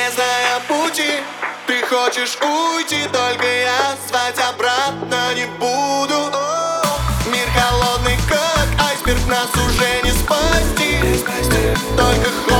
не зная пути. Ты хочешь уйти, только я звать обратно не буду. Мир холодный, как айсберг, нас уже не спасти. Только холодно